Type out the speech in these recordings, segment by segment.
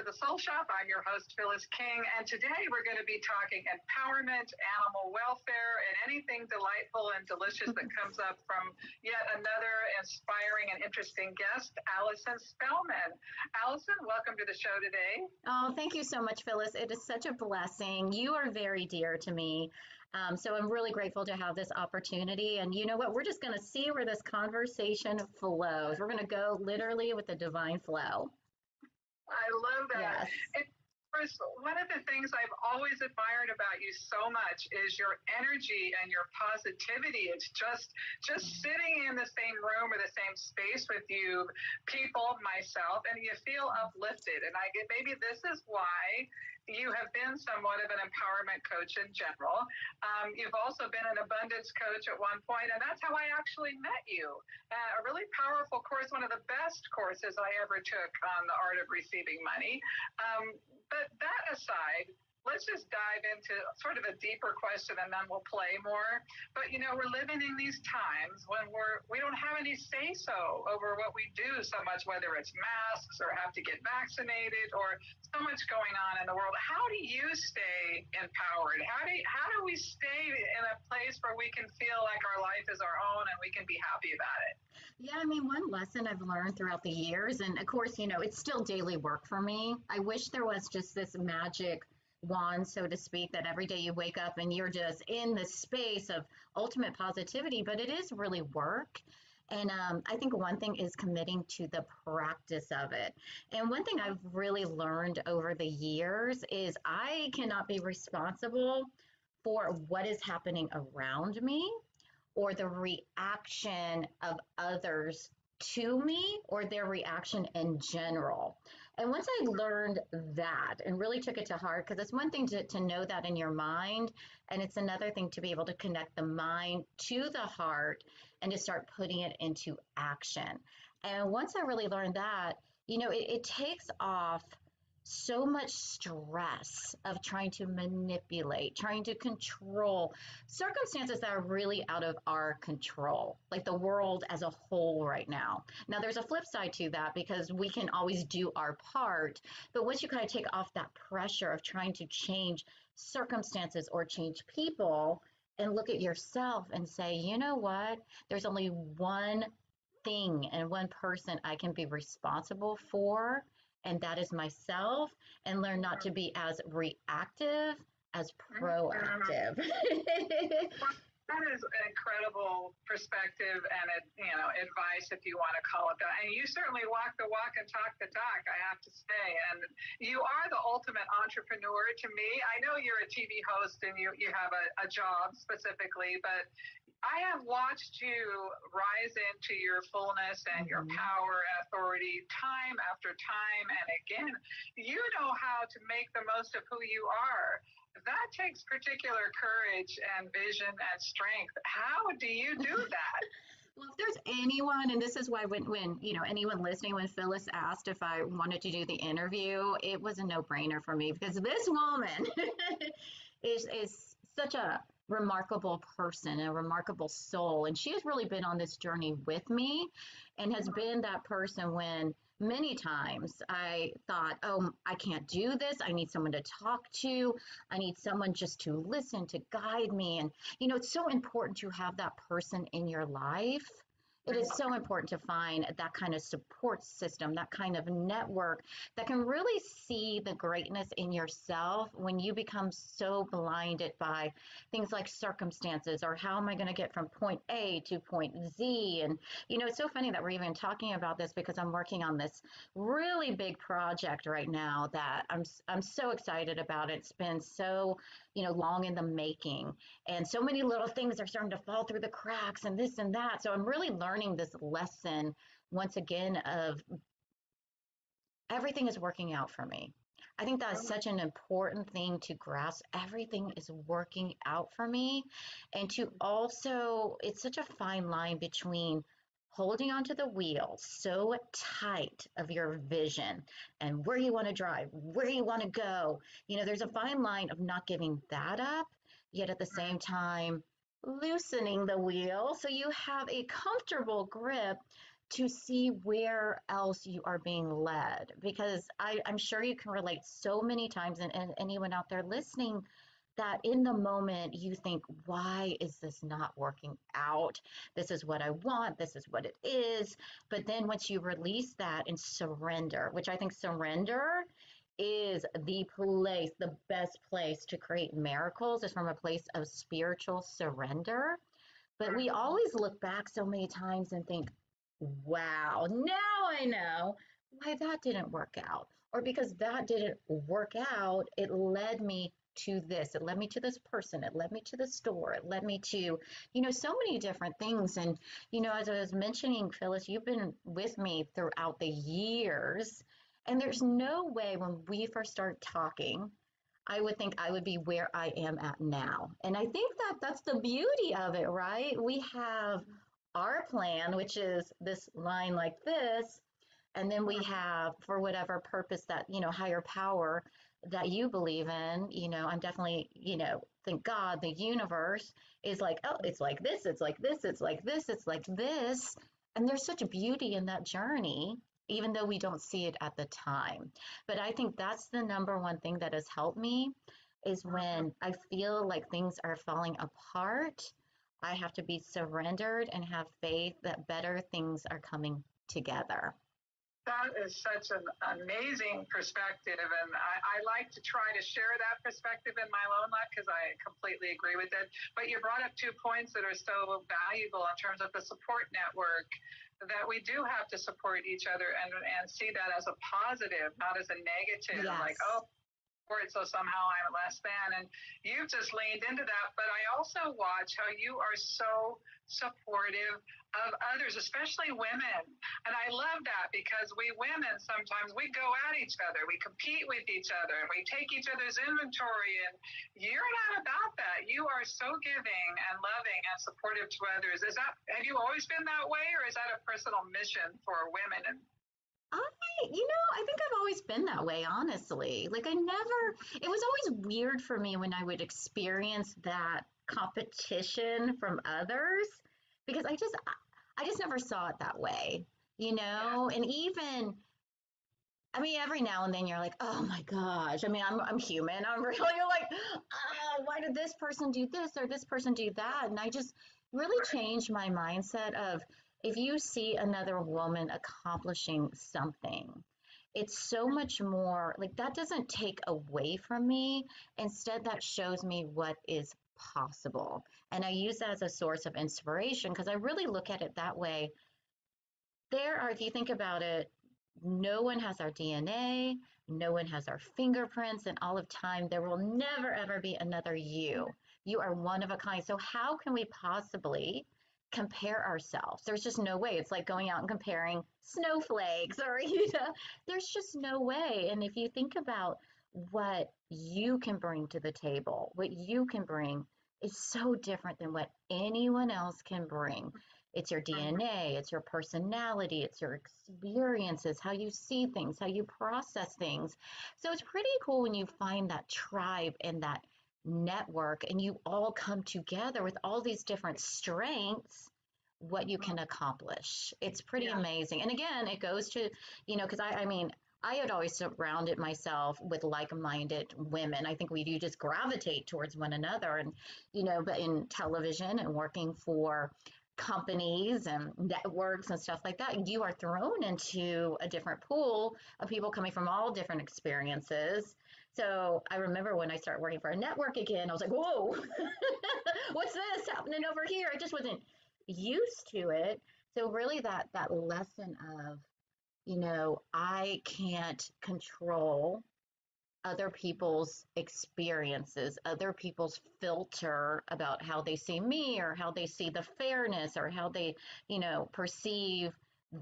to the Soul Shoppe. I'm your host, Phyllis King, and today we're going to be talking empowerment, animal welfare, and anything delightful and delicious that comes up from yet another inspiring and interesting guest, Allyson Spellman. Allyson, welcome to the show today. Oh, thank you so much, Phyllis. It is such a blessing. You are very dear to me. Um, so I'm really grateful to have this opportunity. And you know what? We're just going to see where this conversation flows. We're going to go literally with the divine flow. I love that. Yes. First, one of the things I've always admired about you so much is your energy and your positivity. It's just just sitting in the same room or the same space with you, people, myself, and you feel uplifted. And I get maybe this is why you have been somewhat of an empowerment coach in general. Um, you've also been an abundance coach at one point, and that's how I actually met you. Uh, a really powerful course, one of the best courses I ever took on the art of receiving money. Um, but that aside, let's just dive into sort of a deeper question and then we'll play more. But you know, we're living in these times when we're we don't have any say so over what we do so much, whether it's masks or have to get vaccinated or so much going on in the world. How do you stay empowered? How do how do we stay in a place where we can feel like our life is our own and we can be happy about it? Yeah, I mean, one lesson I've learned throughout the years, and of course, you know, it's still daily work for me. I wish there was just this magic wand, so to speak, that every day you wake up and you're just in the space of ultimate positivity, but it is really work. And um, I think one thing is committing to the practice of it. And one thing I've really learned over the years is I cannot be responsible for what is happening around me or the reaction of others to me or their reaction in general. And once I learned that and really took it to heart, because it's one thing to, to know that in your mind, and it's another thing to be able to connect the mind to the heart and to start putting it into action. And once I really learned that, you know, it, it takes off so much stress of trying to manipulate, trying to control circumstances that are really out of our control, like the world as a whole right now. Now, there's a flip side to that because we can always do our part, but once you kind of take off that pressure of trying to change circumstances or change people and look at yourself and say, you know what, there's only one thing and one person I can be responsible for and that is myself, and learn not to be as reactive as proactive. that is an incredible perspective and you know advice if you want to call it that. And you certainly walk the walk and talk the talk i have to say. And you are the ultimate entrepreneur to me. I know you're a tv host and you, you have a, a job specifically but I have watched you rise into your fullness and your mm-hmm. power and authority time after time and again. You know how to make the most of who you are. That takes particular courage and vision and strength. How do you do that? Well, if there's anyone, and this is why when, when you know anyone listening, when Phyllis asked if I wanted to do the interview, it was a no-brainer for me because this woman is is such a remarkable person, and a remarkable soul. And she has really been on this journey with me and has been that person when many times I thought, oh, I can't do this. I need someone to talk to. I need someone just to listen, to guide me. And, you know, it's so important to have that person in your life it is so important to find that kind of support system, that kind of network that can really see the greatness in yourself when you become so blinded by things like circumstances or how am I going to get from point A to point Z. And, you know, it's so funny that we're even talking about this because I'm working on this really big project right now that I'm, I'm so excited about. It's been so, you know, long in the making. And so many little things are starting to fall through the cracks and this and that. So I'm really learning learning this lesson once again of everything is working out for me. I think that's such an important thing to grasp. Everything is working out for me. And to also, it's such a fine line between holding onto the wheel so tight of your vision and where you want to drive, where you want to go. You know, there's a fine line of not giving that up, yet at the same time, loosening the wheel so you have a comfortable grip to see where else you are being led because I, am sure you can relate so many times and, and anyone out there listening that in the moment you think why is this not working out? This is what i want this is what it is. But then once you release that and surrender which i think surrender is the place the best place to create miracles is from a place of spiritual surrender but we mm-hmm. always look back so many times and think wow, now I know why that didn't work out. Or because that didn't work out, it led me to this. It led me to this person. It led me to the store. It led me to, you know, so many different things. And, you know, as I was mentioning, Phyllis, you've been with me throughout the years. And there's no way when we first start talking, I would think I would be where I am at now. And I think that that's the beauty of it, right? We have our plan, which is this line like this, and then we have for whatever purpose that, you know, higher power that you believe in, you know, I'm definitely, you know, thank God the universe is like, oh, it's like this, it's like this, it's like this, it's like this. And there's such beauty in that journey, even though we don't see it at the time. But I think that's the number one thing that has helped me is when mm-hmm. I feel like things are falling apart I have to be surrendered and have faith that better things are coming together. That is such an amazing perspective. And I, I like to try to share that perspective in my own life because I completely agree with it. But you brought up two points that are so valuable in terms of the support network that we do have to support each other and, and see that as a positive, not as a negative. Yes. Like, oh, so somehow I'm less than. And you've just leaned into that. But I also watch how you are so supportive of others, especially women. And I love that because we women sometimes we go at each other, we compete with each other, and we take each other's inventory. And you're not about that. You are so giving and loving and supportive to others. Is that have you always been that way, or is that a personal mission for women I, you know, I think I've always been that way, honestly. Like, I never, it was always weird for me when I would experience that competition from others because I just, I just never saw it that way, you know? Yeah. And even, I mean, every now and then you're like, oh my gosh. I mean, I'm, I'm human. I'm really you're like, oh, why did this person do this or this person do that? And I just really changed my mindset of, if you see another woman accomplishing something, it's so much more like that doesn't take away from me. Instead, that shows me what is possible. And I use that as a source of inspiration because I really look at it that way. There are, if you think about it, no one has our DNA, no one has our fingerprints, and all of time, there will never ever be another you. You are one of a kind. So, how can we possibly compare ourselves. There's just no way. It's like going out and comparing snowflakes or, you know, there's just no way. And if you think about what you can bring to the table, what you can bring is so different than what anyone else can bring. It's your mm-hmm. DNA, it's your personality, it's your experiences, how you see things, how you process things. So it's pretty cool when you find that tribe and that network and you all come together with all these different strengths what you mm-hmm. can accomplish. It's pretty yeah. amazing. And again it goes to you know because I, I mean i had always surrounded myself with like-minded women. I think we do just gravitate towards one another and you know but in television and working for companies and networks and stuff like that you are thrown into a different pool of people coming from all different experiences so I remember when I started working for a network again, I was like, whoa, what's this happening over here? I just wasn't used to it. So really that that lesson of, you know, I can't control other people's experiences, other people's filter about how they see me or how they see the fairness or how they, you know, perceive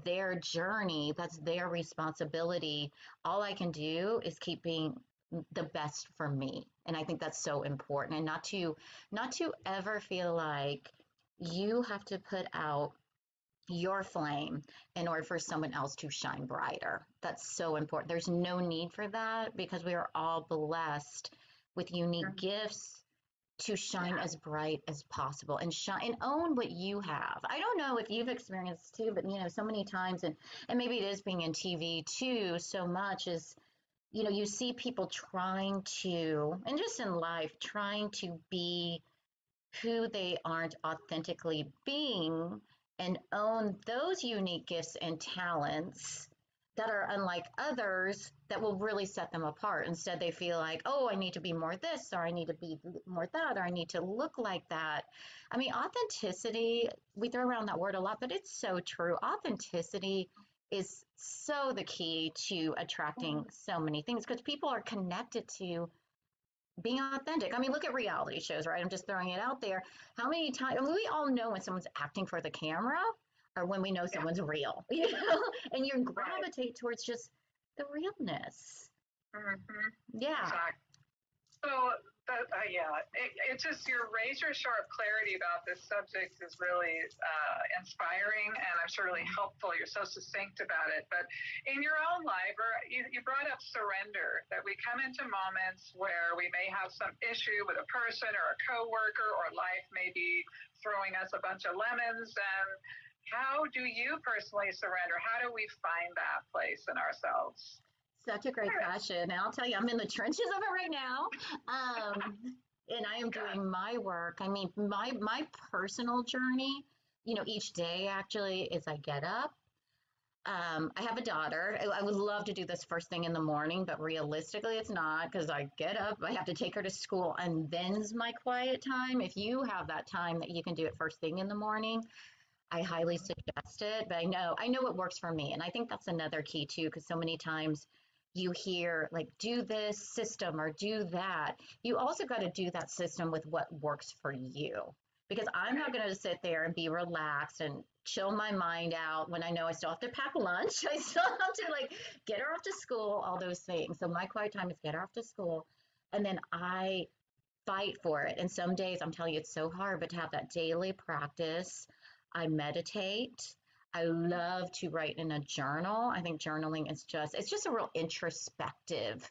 their journey. That's their responsibility. All I can do is keep being the best for me and i think that's so important and not to not to ever feel like you have to put out your flame in order for someone else to shine brighter. That's so important. There's no need for that because we are all blessed with unique mm-hmm. gifts to shine as bright as possible and shine and own what you have. I don't know if you've experienced too, but you know, so many times and and maybe it is being in TV too, so much is you know, you see people trying to and just in life trying to be who they aren't authentically being and own those unique gifts and talents that are unlike others that will really set them apart. Instead, they feel like, oh, I need to be more this, or I need to be more that, or I need to look like that. I mean, authenticity, we throw around that word a lot, but it's so true. Authenticity is so the key to attracting mm-hmm. so many things because people are connected to being authentic. I mean, look at reality shows, right? I'm just throwing it out there. How many times, I mean, we all know when someone's acting for the camera or when we know someone's real, you know, and you gravitate right. towards just the realness. Mm-hmm. Yeah. Exactly. So, uh, yeah, it, it's just your razor sharp clarity about this subject is really uh, inspiring and I'm sure really helpful. You're so succinct about it. But in your own life, or you, you brought up surrender, that we come into moments where we may have some issue with a person or a coworker, or life may be throwing us a bunch of lemons and how do you personally surrender? How do we find that place in ourselves? Such a great question. And I'll tell you, I'm in the trenches of it right now. Um, and I am doing my work. I mean, my my personal journey, you know, each day actually is I get up. Um, I have a daughter. I, I would love to do this first thing in the morning, but realistically, it's not because I get up, I have to take her to school, and then's my quiet time. If you have that time that you can do it first thing in the morning, I highly suggest it, but I know I know what works for me, and I think that's another key too, because so many times you hear like do this system or do that. You also got to do that system with what works for you, because I'm not going to sit there and be relaxed and chill my mind out when I know I still have to pack lunch. I still have to like get her off to school, all those things. So my quiet time is get her off to school, and then I fight for it. And some days I'm telling you it's so hard, but to have that daily practice I meditate. I love to write in a journal. I think journaling is just, it's just a real introspective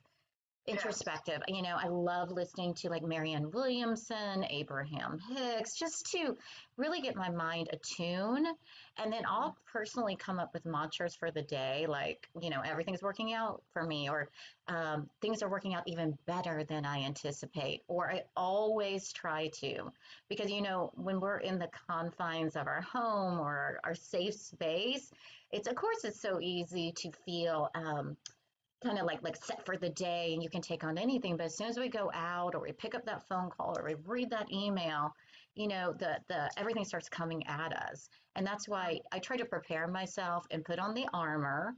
introspective. Yes. You know, I love listening to like Marianne Williamson, Abraham Hicks, just to really get my mind attuned. And then I'll personally come up with mantras for the day, like, you know, everything's working out for me, or um, things are working out even better than I anticipate. Or I always try to, because, you know, when we're in the confines of our home or our, our safe space, it's, of course, it's so easy to feel, um, kind of like like set for the day and you can take on anything but as soon as we go out or we pick up that phone call or we read that email you know the the everything starts coming at us. And that's why i try to prepare myself and put on the armor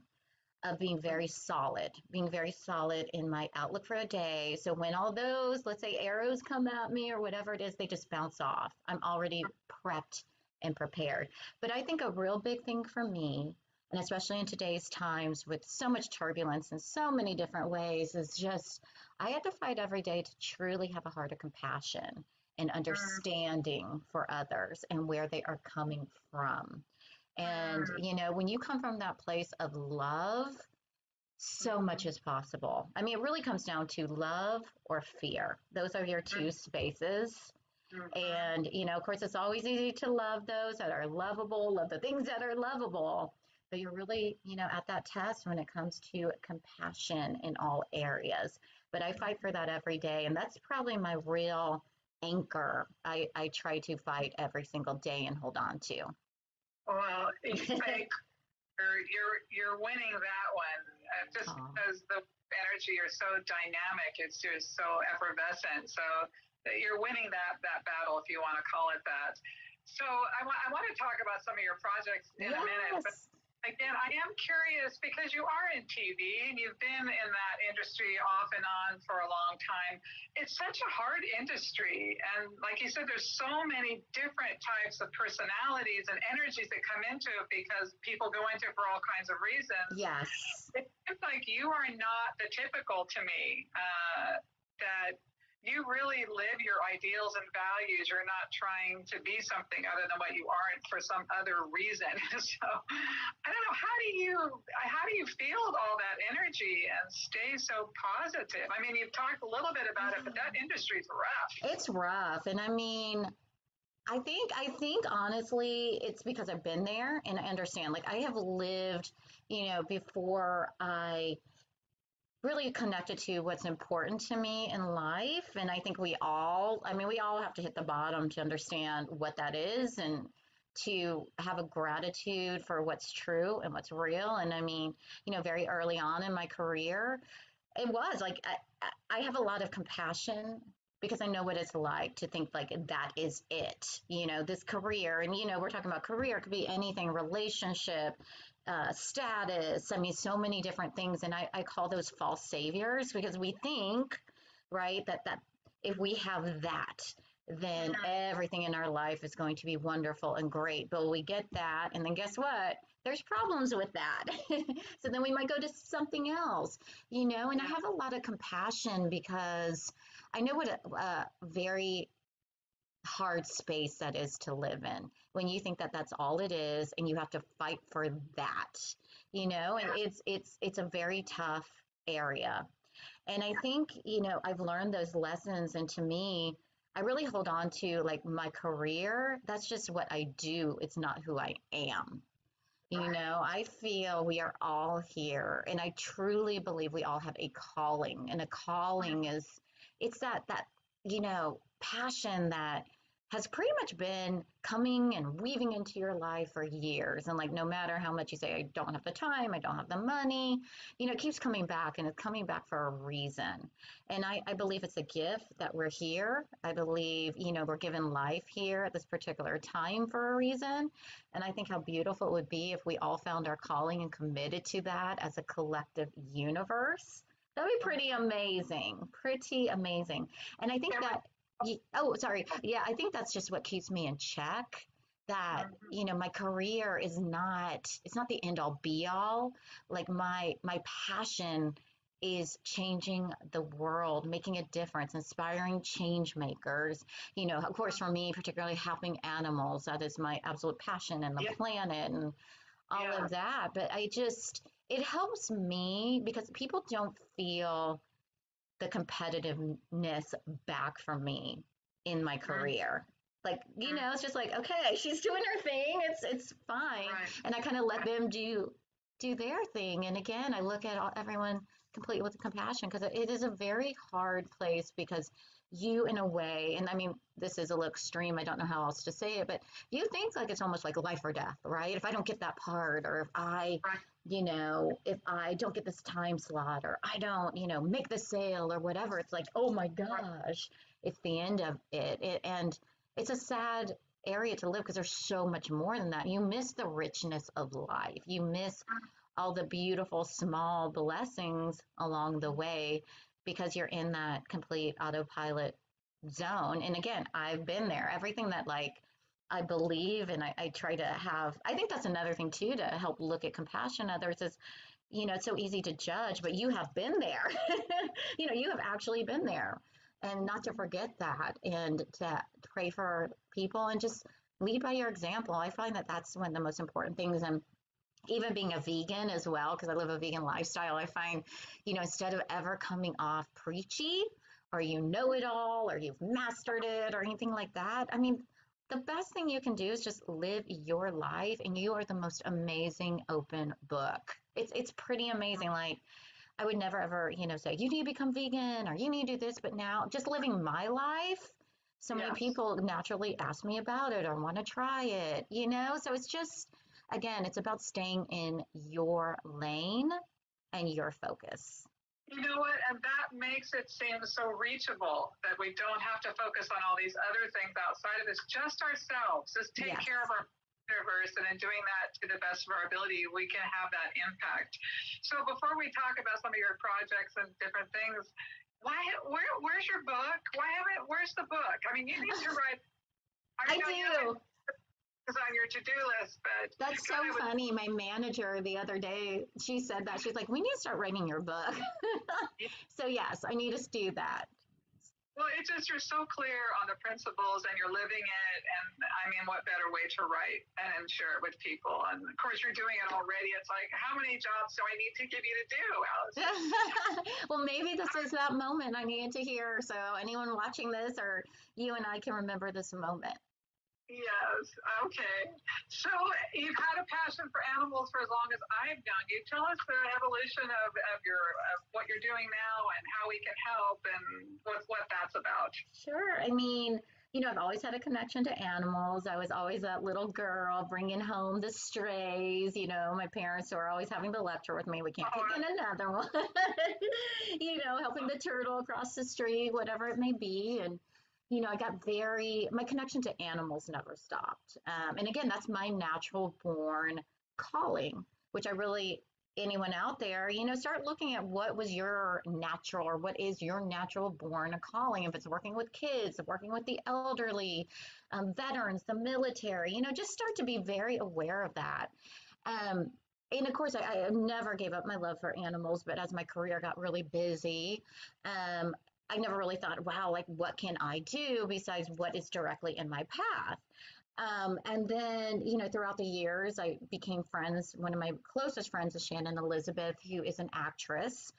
of being very solid being very solid in my outlook for a day. So when all those let's say arrows come at me or whatever it is they just bounce off. I'm already prepped and prepared. But i think a real big thing for me and especially in today's times with so much turbulence in so many different ways is just i had to fight every day to truly have a heart of compassion and understanding for others and where they are coming from. And you know when you come from that place of love so mm-hmm. much is possible. I mean it really comes down to love or fear. Those are your two mm-hmm. spaces. Mm-hmm. And you know of course it's always easy to love those that are lovable love the things that are lovable but you're really, you know, at that test when it comes to compassion in all areas. But I fight for that every day. And that's probably my real anchor I, I try to fight every single day and hold on to. Well, you're, you're, you're winning that one uh, just Aww. because the energy you're so dynamic. It's just so effervescent. So that you're winning that, that battle, if you want to call it that. So I, wa- I want to talk about some of your projects in yes. a minute, but Again, I am curious because you are in TV and you've been in that industry off and on for a long time. It's such a hard industry. And like you said, there's so many different types of personalities and energies that come into it because people go into it for all kinds of reasons. Yes. It seems like you are not the typical to me uh, that you really live your ideals and values. You're not trying to be something other than what you aren't for some other reason. so I don't know. How do you how do you feel all that energy and stay so positive? I mean, you've talked a little bit about it, but that mm-hmm. industry's rough. It's rough, and I mean. I think I think honestly it's because I've been there and I understand like I have lived, you know, before I really connected to what's important to me in life. And I think we all, I mean, we all have to hit the bottom to understand what that is and to have a gratitude for what's true and what's real. And I mean, you know, very early on in my career, it was like I, I have a lot of compassion because I know what it's like to think like that is it, you know, this career. And, you know, we're talking about career, it could be anything, relationship, uh, status. I mean, so many different things. And I, I call those false saviors because we think, right, that, that if we have that, then everything in our life is going to be wonderful and great. But we get that, and then guess what? There's problems with that. so then we might go to something else, you know. And I have a lot of compassion because I know what a, a very hard space that is to live in. When you think that that's all it is and you have to fight for that you know and it's it's it's a very tough area. And i think you know i've learned those lessons and to me i really hold on to like my career. That's just what i do. It's not who i am. You know i feel we are all here and i truly believe we all have a calling and a calling is it's that that you know passion that has pretty much been coming and weaving into your life for years. And like, no matter how much you say, I don't have the time, I don't have the money, you know, it keeps coming back and it's coming back for a reason. And I, I believe it's a gift that we're here. I believe, you know, we're given life here at this particular time for a reason. And I think how beautiful it would be if we all found our calling and committed to that as a collective universe. That'd be pretty amazing. Pretty amazing. And I think that oh, sorry. Yeah, I think that's just what keeps me in check. That mm-hmm. you know, my career is not it's not the end all be all. Like my my passion is changing the world, making a difference, inspiring change makers. You know, of course, for me, particularly helping animals, that is my absolute passion and the yeah. planet and all yeah. of that. But I just, it helps me because people don't feel the competitiveness back from me in my career. Like, you know, it's just like, okay, she's doing her thing. It's it's fine. Right. And I kind of let them do do their thing. And again, I look at all, everyone completely with compassion because it is a very hard place because you in a way and i mean this is a little extreme i don't know how else to say it but you think like it's almost like life or death right if i don't get that part or if i you know if i don't get this time slot or i don't you know make the sale or whatever it's like oh my gosh it's the end of it, it and it's a sad area to live because there's so much more than that you miss the richness of life you miss all the beautiful small blessings along the way because you're in that complete autopilot zone. And again, I've been there. Everything that like I believe and I, I try to have, I think that's another thing too to help look at compassion others is, you know, it's so easy to judge, but you have been there. you know, you have actually been there. And not to forget that and to pray for people and just lead by your example. I find that that's one of the most important things. And even being a vegan as well, because I live a vegan lifestyle, I find, you know, instead of ever coming off preachy or you know it all or you've mastered it or anything like that, I mean, the best thing you can do is just live your life and you are the most amazing open book. It's it's pretty amazing. Like I would never ever, you know, say you need to become vegan or you need to do this, but now just living my life, so many people naturally ask me about it or want to try it, you know? So it's just again, it's about staying in your lane and your focus. You know what? And that makes it seem so reachable that we don't have to focus on all these other things outside of this, just ourselves. Just take yes. care of our universe and in doing that to the best of our ability we can have that impact so before we talk about some of your projects and different things why where, where's your book why haven't where's the book i mean you need to write I, I do on your to-do list, but that's so funny. My manager the other day, she said that she's like, "We need to start writing your book." so yes, I need to do that. Well, it's just you're so clear on the principles and you're living it. And I mean, what better way to write and share it with people? And of course, you're doing it already. It's like, how many jobs do I need to give you to do, Alice? well, maybe this is that moment I needed to hear. So anyone watching this or you and I can remember this moment. Yes. Okay. So you've had a passion for animals for as long as I've known you. Tell us the evolution of, of your of what you're doing now and how we can help and what what that's about. Sure. I mean, you know, I've always had a connection to animals. I was always that little girl bringing home the strays. You know, my parents were always having the lecture with me. We can't oh, pick in another one. you know, helping the turtle across the street, whatever it may be, and you know, I got very, my connection to animals never stopped. Um, and again, that's my natural born calling, which I really, anyone out there, you know, start looking at what was your natural or what is your natural born calling. If it's working with kids, working with the elderly, um, veterans, the military, you know, just start to be very aware of that. Um, and of course, I, I, never gave up my love for animals, but as my career got really busy, um, I never really thought, wow, like what can I do besides what is directly in my path? Um, and then, you know, throughout the years, I became friends. One of my closest friends is Shannon Elizabeth, who is an actress.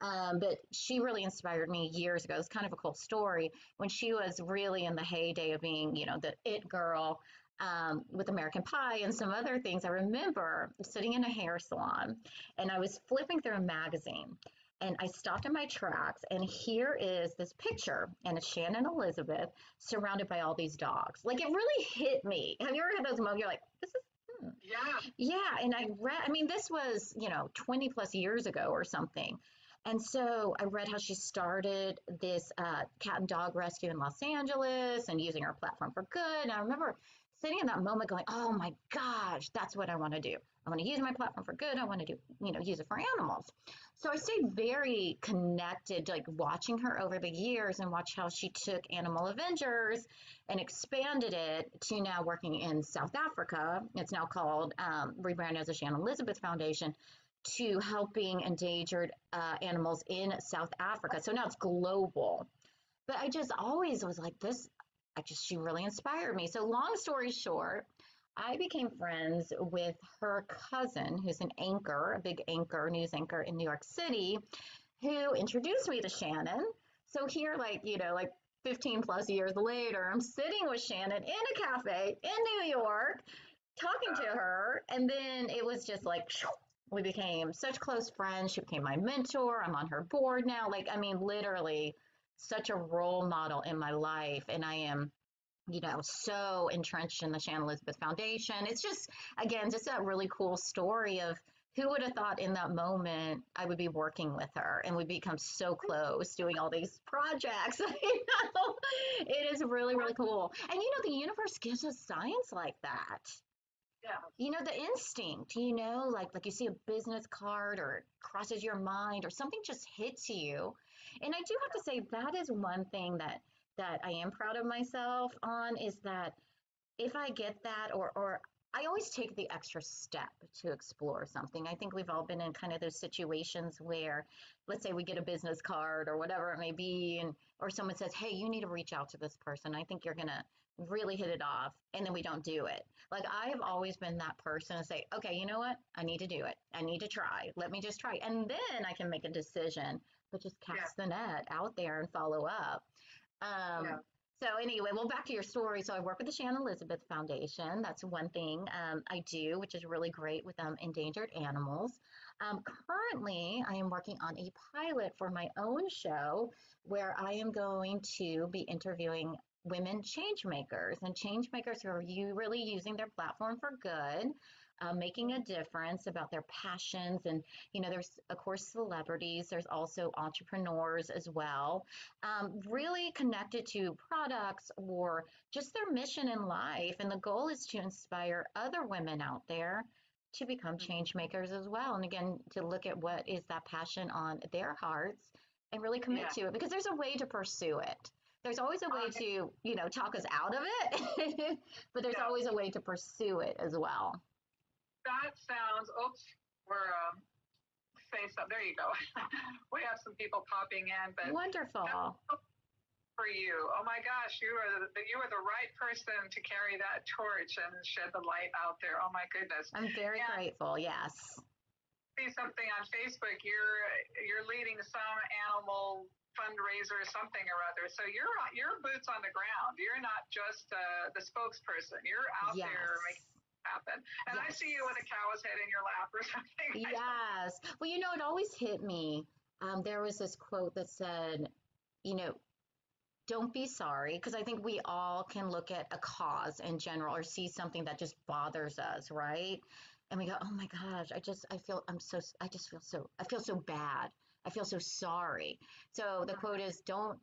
Um, but she really inspired me years ago. It's kind of a cool story when she was really in the heyday of being, you know, the it girl um, with American Pie and some other things. I remember sitting in a hair salon and I was flipping through a magazine and I stopped in my tracks, and here is this picture, and it's Shannon Elizabeth surrounded by all these dogs. Like it really hit me. Have you ever had those moments? You're like, this is. Hmm. Yeah. Yeah, and I read. I mean, this was you know 20 plus years ago or something. And so I read how she started this uh, cat and dog rescue in Los Angeles and using her platform for good. And I remember sitting in that moment going, oh my gosh, that's what I want to do. I want to use my platform for good. I want to do, you know, use it for animals. So I stayed very connected, like watching her over the years and watch how she took Animal Avengers and expanded it to now working in South Africa. It's now called, um, rebranded as the Shannon Elizabeth Foundation to helping endangered uh, animals in South Africa. So now it's global. But I just always was like, this, I just, she really inspired me. So long story short, I became friends with her cousin, who's an anchor, a big anchor, news anchor in New York City, who introduced me to Shannon. So here, like, you know, like 15 plus years later, I'm sitting with Shannon in a cafe in New York, talking to her. And then it was just like, we became such close friends. She became my mentor. I'm on her board now. Like, I mean, literally such a role model in my life. And I am you know, so entrenched in the Shannon Elizabeth Foundation. It's just, again, just a really cool story of who would have thought in that moment I would be working with her and we become so close doing all these projects. you know, it is really, really cool. And you know, the universe gives us signs like that. Yeah. You know, the instinct, you know, like like you see a business card or crosses your mind or something just hits you. And I do have to say that is one thing that that I am proud of myself on is that if I get that or or I always take the extra step to explore something. I think we've all been in kind of those situations where let's say we get a business card or whatever it may be and or someone says, "Hey, you need to reach out to this person. I think you're to really hit it off." And then we don't do it. Like I have always been that person to say, "Okay, you know what? I need to do it. I need to try. Let me just try." And then I can make a decision, but just cast yeah. the net out there and follow up. Um, yeah. So anyway, well, back to your story. So I work with the Shannon Elizabeth Foundation. That's one thing um, I do, which is really great with um, endangered animals. Um, currently, I am working on a pilot for my own show where I am going to be interviewing women change makers and change makers who are you really using their platform for good uh, making a difference about their passions. And, you know, there's, of course, celebrities, there's also entrepreneurs as well, um, really connected to products or just their mission in life. And the goal is to inspire other women out there to become mm-hmm. change makers as well. And again, to look at what is that passion on their hearts and really commit yeah. to it because there's a way to pursue it. There's always a way to, you know, talk us out of it, but there's always a way to pursue it as well that sounds, oops, we're um, face up. There you go. we have some people popping in, but wonderful. for you. Oh my gosh, you are the, you are the right person to carry that torch and shed the light out there. Oh my goodness. I'm very and grateful. Yes. See something on Facebook. You're you're leading some animal fundraiser or something or other. So you're you're boots on the ground. You're not just uh, the spokesperson. You're out yes. there making happen. And yes. I see you with a cow's head in your lap or something. Yes. Well, you know, it always hit me. Um, there was this quote that said, you know, don't be sorry because I think we all can look at a cause in general or see something that just bothers us, right? And we go, "Oh my gosh, I just I feel I'm so I just feel so I feel so bad. I feel so sorry." So the quote is don't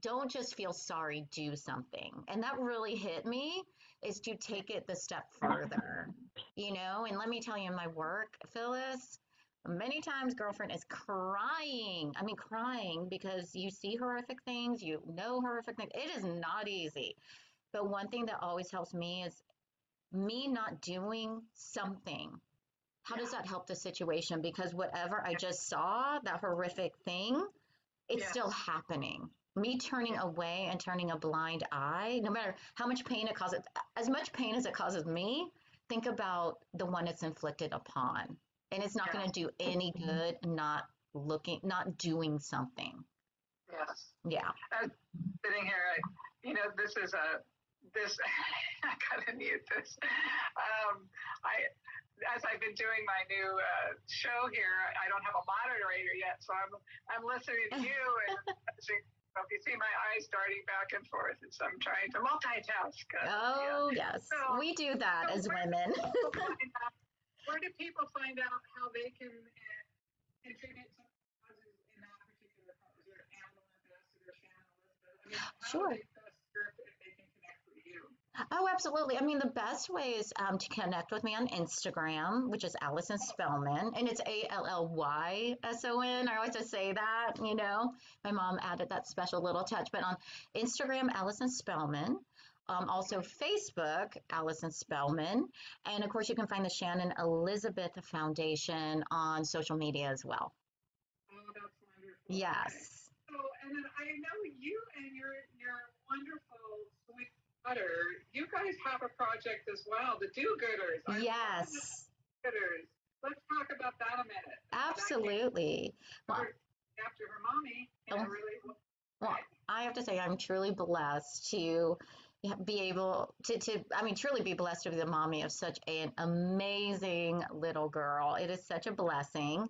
don't just feel sorry, do something. And that really hit me is to take it the step further. You know, and let me tell you in my work, Phyllis, Many times, girlfriend is crying. I mean, crying because you see horrific things, you know horrific things. It is not easy. But one thing that always helps me is me not doing something. How does that help the situation? Because whatever I just saw, that horrific thing, it's yeah. still happening. Me turning away and turning a blind eye, no matter how much pain it causes, as much pain as it causes me, think about the one it's inflicted upon. And it's not going to do any good not looking not doing something. Yes. Yeah. Uh, sitting here I, you know this is a this i gotta mute this. Um, i as I've been doing my new uh, show here, I don't have a moderator yet, so I'm I'm listening to you, and if you see my eyes darting back and forth, it's I'm trying to multitask. Uh, oh yeah. yes, so, we do that so as women where do people find out how they can uh, contribute to causes in that particular cause? Is there Animal Ambassador Shannon Elizabeth? I mean, sure. Oh, absolutely. I mean, the best way is um, to connect with me on Instagram, which is Allyson Spellman, and it's A L L Y S O N. I always just say that, you know. My mom added that special little touch. But on Instagram, Allyson Spellman. Um, also, Facebook, Allyson Spellman. And of course, you can find the Shannon Elizabeth Foundation on social media as well. Oh, that's wonderful. Yes. So, and then I know you and your, your wonderful butter, you guys have a project as well, the Do Gooders. Yes. Gooders. Let's talk about that a minute. Absolutely. Well, after her mommy, oh, really, well, I have to say, I'm truly blessed to be able to, to i mean truly be blessed to be the mommy of such an amazing little girl it is such a blessing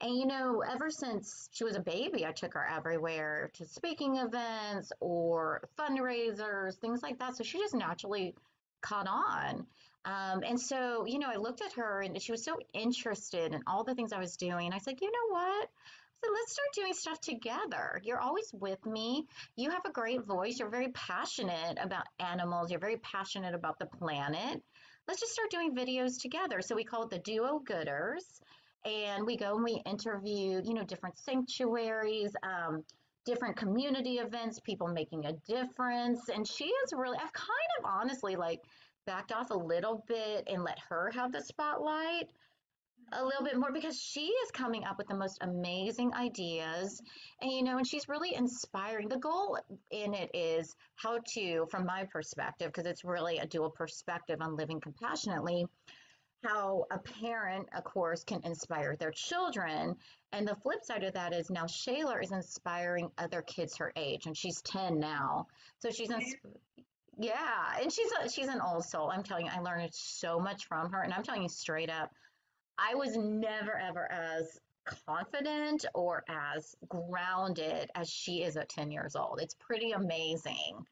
and you know ever since she was a baby i took her everywhere to speaking events or fundraisers things like that so she just naturally caught on um, and so you know i looked at her and she was so interested in all the things i was doing And i said you know what so let's start doing stuff together. You're always with me. You have a great voice. You're very passionate about animals. You're very passionate about the planet. Let's just start doing videos together. So we call it the Duo Gooders. And we go and we interview, you know, different sanctuaries, um, different community events, people making a difference. And she is really, I've kind of honestly like backed off a little bit and let her have the spotlight a little bit more because she is coming up with the most amazing ideas and you know and she's really inspiring the goal in it is how to from my perspective because it's really a dual perspective on living compassionately how a parent of course can inspire their children. And the flip side of that is now shayla is inspiring other kids her age and she's 10 now. So she's in yeah and she's a, she's an old soul. I'm telling you i learned so much from her. And i'm telling you straight up I was never ever as confident or as grounded as she is at 10 years old. It's pretty amazing.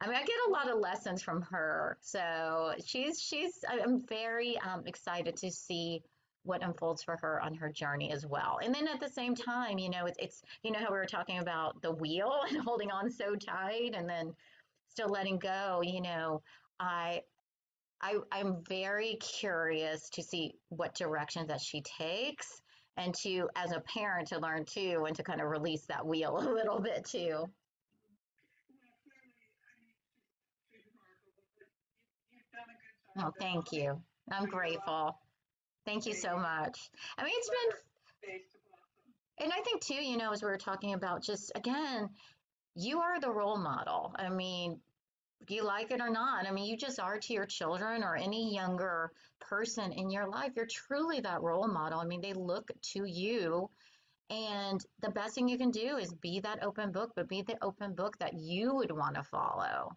I mean, I get a lot of lessons from her. So she's she's I'm very um, excited to see what unfolds for her on her journey as well. And then at the same time, you know, it's it's you know how we were talking about the wheel and holding on so tight and then still letting go. You know, I I, I'm very curious to see what direction that she takes and to, as a parent, to learn too and to kind of release that wheel a little bit too. Oh, thank you. I'm grateful. Thank you so much. I mean, it's been, and I think too, you know, as we were talking about just again, you are the role model. I mean, you like it or not? I mean, you just are to your children or any younger person in your life. You're truly that role model. I mean, they look to you. And the best thing you can do is be that open book, but be the open book that you would want to follow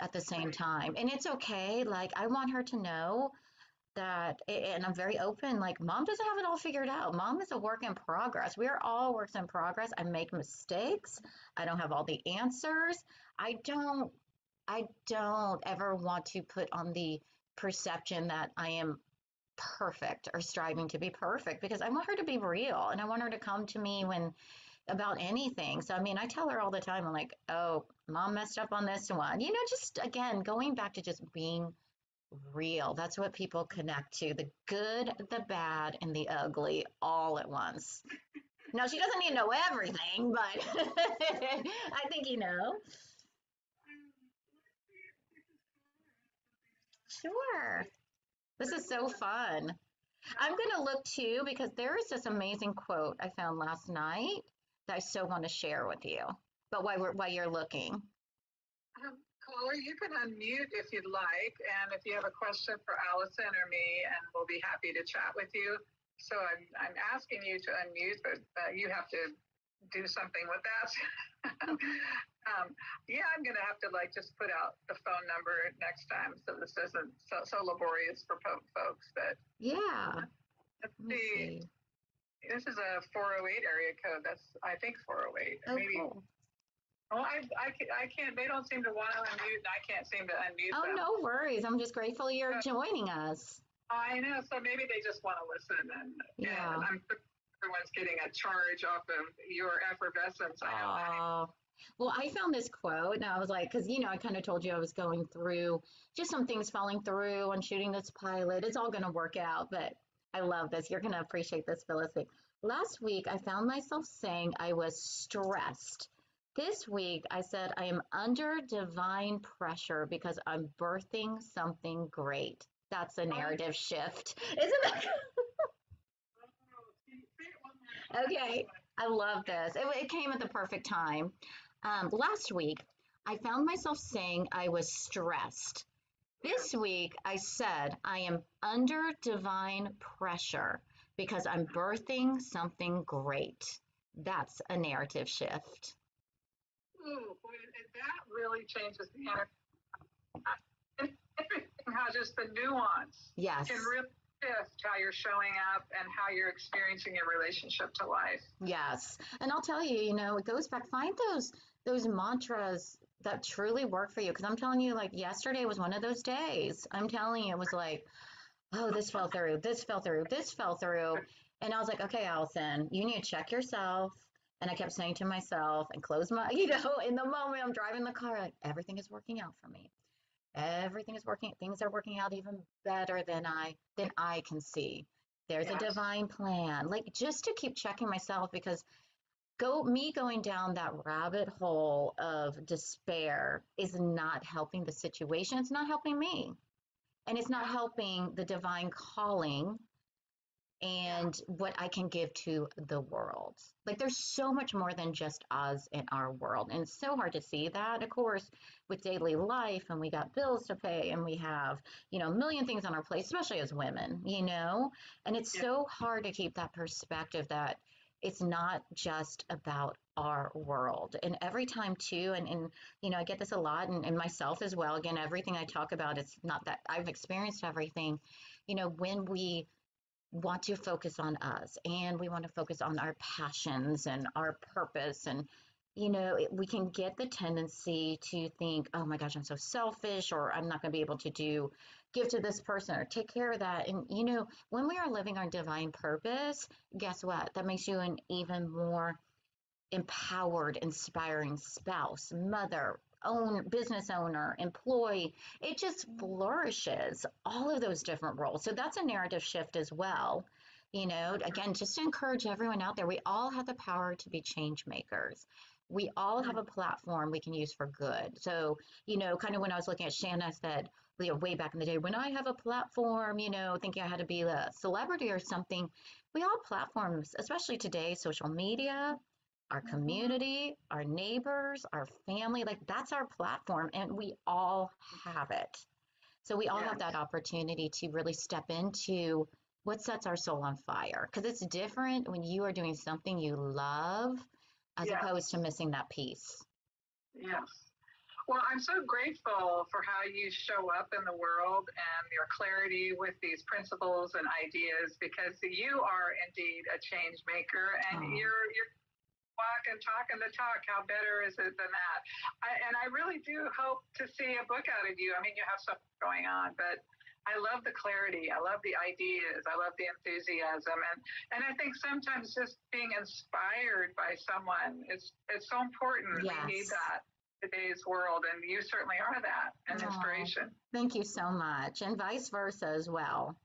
at the same time. And it's okay. Like, I want her to know that, and I'm very open, like, mom doesn't have it all figured out. Mom is a work in progress. We are all works in progress. I make mistakes. I don't have all the answers. I don't, I don't ever want to put on the perception that I am perfect or striving to be perfect because I want her to be real and I want her to come to me when about anything. So I mean, I tell her all the time, I'm like, oh, mom messed up on this one. You know, just again, going back to just being real. That's what people connect to the good, the bad, and the ugly all at once. Now, she doesn't need to know everything, but I think you know. Sure. This is so fun. I'm going to look too because there is this amazing quote I found last night that I so want to share with you. But while, we're, while you're looking, um, caller, you can unmute if you'd like, and if you have a question for Allyson or me, and we'll be happy to chat with you. So I'm I'm asking you to unmute, but uh, you have to do something with that. um, yeah, I'm gonna have to like just put out the phone number next time, so this isn't so, so laborious for folks. But yeah, let's see. see. This is a 408 area code. That's I think 408. Oh, Maybe. Cool. Oh, I, I, I can't, they don't seem to want to unmute and I can't seem to unmute Oh, them. no worries. I'm just grateful you're uh, joining us. I know. So maybe they just want to listen and, yeah. and I'm everyone's getting a charge off of your effervescence. I know. well, I found this quote and I was like, because, you know, I kind of told you I was going through just some things falling through on shooting this pilot. It's all going to work out, but I love this. You're going to appreciate this, Phyllis. Last week, I found myself saying I was stressed. This week, I said I am under divine pressure because I'm birthing something great. That's a narrative shift, isn't that? Okay, I love this. It, it came at the perfect time. Um, last week, I found myself saying I was stressed. This week, I said I am under divine pressure because I'm birthing something great. That's a narrative shift. Ooh, that really changes the energy. how just the nuance yes. can really shift how you're showing up and how you're experiencing your relationship to life. Yes. And I'll tell you, you know, it goes back, find those those mantras that truly work for you. Cause I'm telling you, like yesterday was one of those days. I'm telling you, it was like, oh, this fell through, this fell through, this fell through. And I was like, okay, Allyson, you need to check yourself. And I kept saying to myself and close my, you know, in the moment I'm driving the car, like, everything is working out for me everything is working things are working out even better than i than i can see there's yes. a divine plan like just to keep checking myself because go me going down that rabbit hole of despair is not helping the situation it's not helping me and it's not helping the divine calling and what I can give to the world. Like there's so much more than just us in our world. And it's so hard to see that, of course, with daily life and we got bills to pay and we have, you know, a million things on our plate, especially as women, you know? And it's yeah. so hard to keep that perspective that it's not just about our world. And every time too, and, and you know, I get this a lot and, and myself as well. Again, everything I talk about, it's not that I've experienced everything. You know, when we want to focus on us and we want to focus on our passions and our purpose and you know it, we can get the tendency to think oh my gosh i'm so selfish or i'm not going to be able to do give to this person or take care of that and you know when we are living our divine purpose guess what that makes you an even more empowered inspiring spouse mother own business owner, employee, it just flourishes all of those different roles. So that's a narrative shift as well. You know, again, just to encourage everyone out there, we all have the power to be change makers. We all have a platform we can use for good. So, you know, kind of when I was looking at Shanna said, you know, way back in the day, when I have a platform, you know, thinking I had to be a celebrity or something, we all platforms, especially today, social media, our mm-hmm. community, our neighbors, our family. Like that's our platform, and we all have it. So we all have that opportunity to really step into what sets our soul on fire because it's different when you are doing something you love as opposed to missing that piece. Yes. Well, I'm so grateful for how you show up in the world and your clarity with these principles and ideas because you are indeed a change maker and you're you're walk and talking the talk. How better is it than that? I, and I really do hope to see a book out of you. I mean, you have stuff going on, but I love the clarity. I love the ideas. I love the enthusiasm. And, and I think sometimes just being inspired by someone is it's so important. Yes. We need that today's world and you certainly are that an oh, inspiration thank you so much and vice versa as well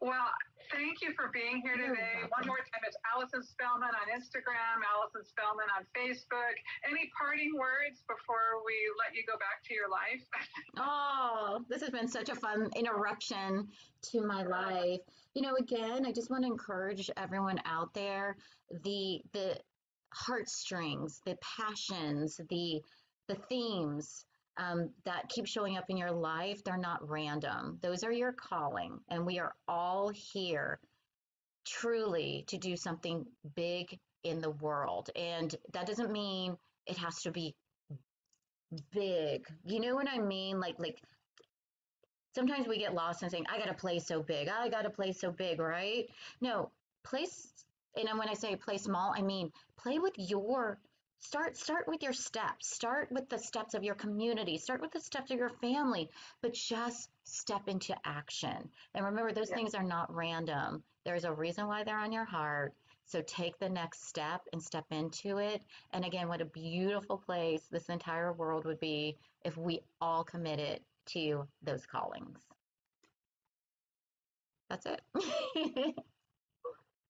well, thank you for being here today. One more time, it's Allyson Spellman on Instagram, Allyson Spellman on Facebook. Any parting words before we let you go back to your life? oh, this has been such a fun interruption to my life. You know, again, I just want to encourage everyone out there the the heartstrings, the passions, the the themes um, that keep showing up in your life, they're not random. Those are your calling. And we are all here truly to do something big in the world. And that doesn't mean it has to be big. You know what I mean? Like, like, sometimes we get lost in saying, I got to play so big. I got to play so big, right? No, place, and when I say play small, I mean play with your start start with your steps. Start with the steps of your community. Start with the steps of your family but just step into action. And remember those yeah. things are not random. There's a reason why they're on your heart. So take the next step and step into it. And again what a beautiful place this entire world would be if we all committed to those callings. That's it.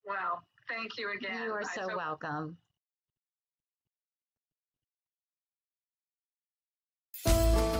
Wow Thank you again. You are so, so welcome. welcome.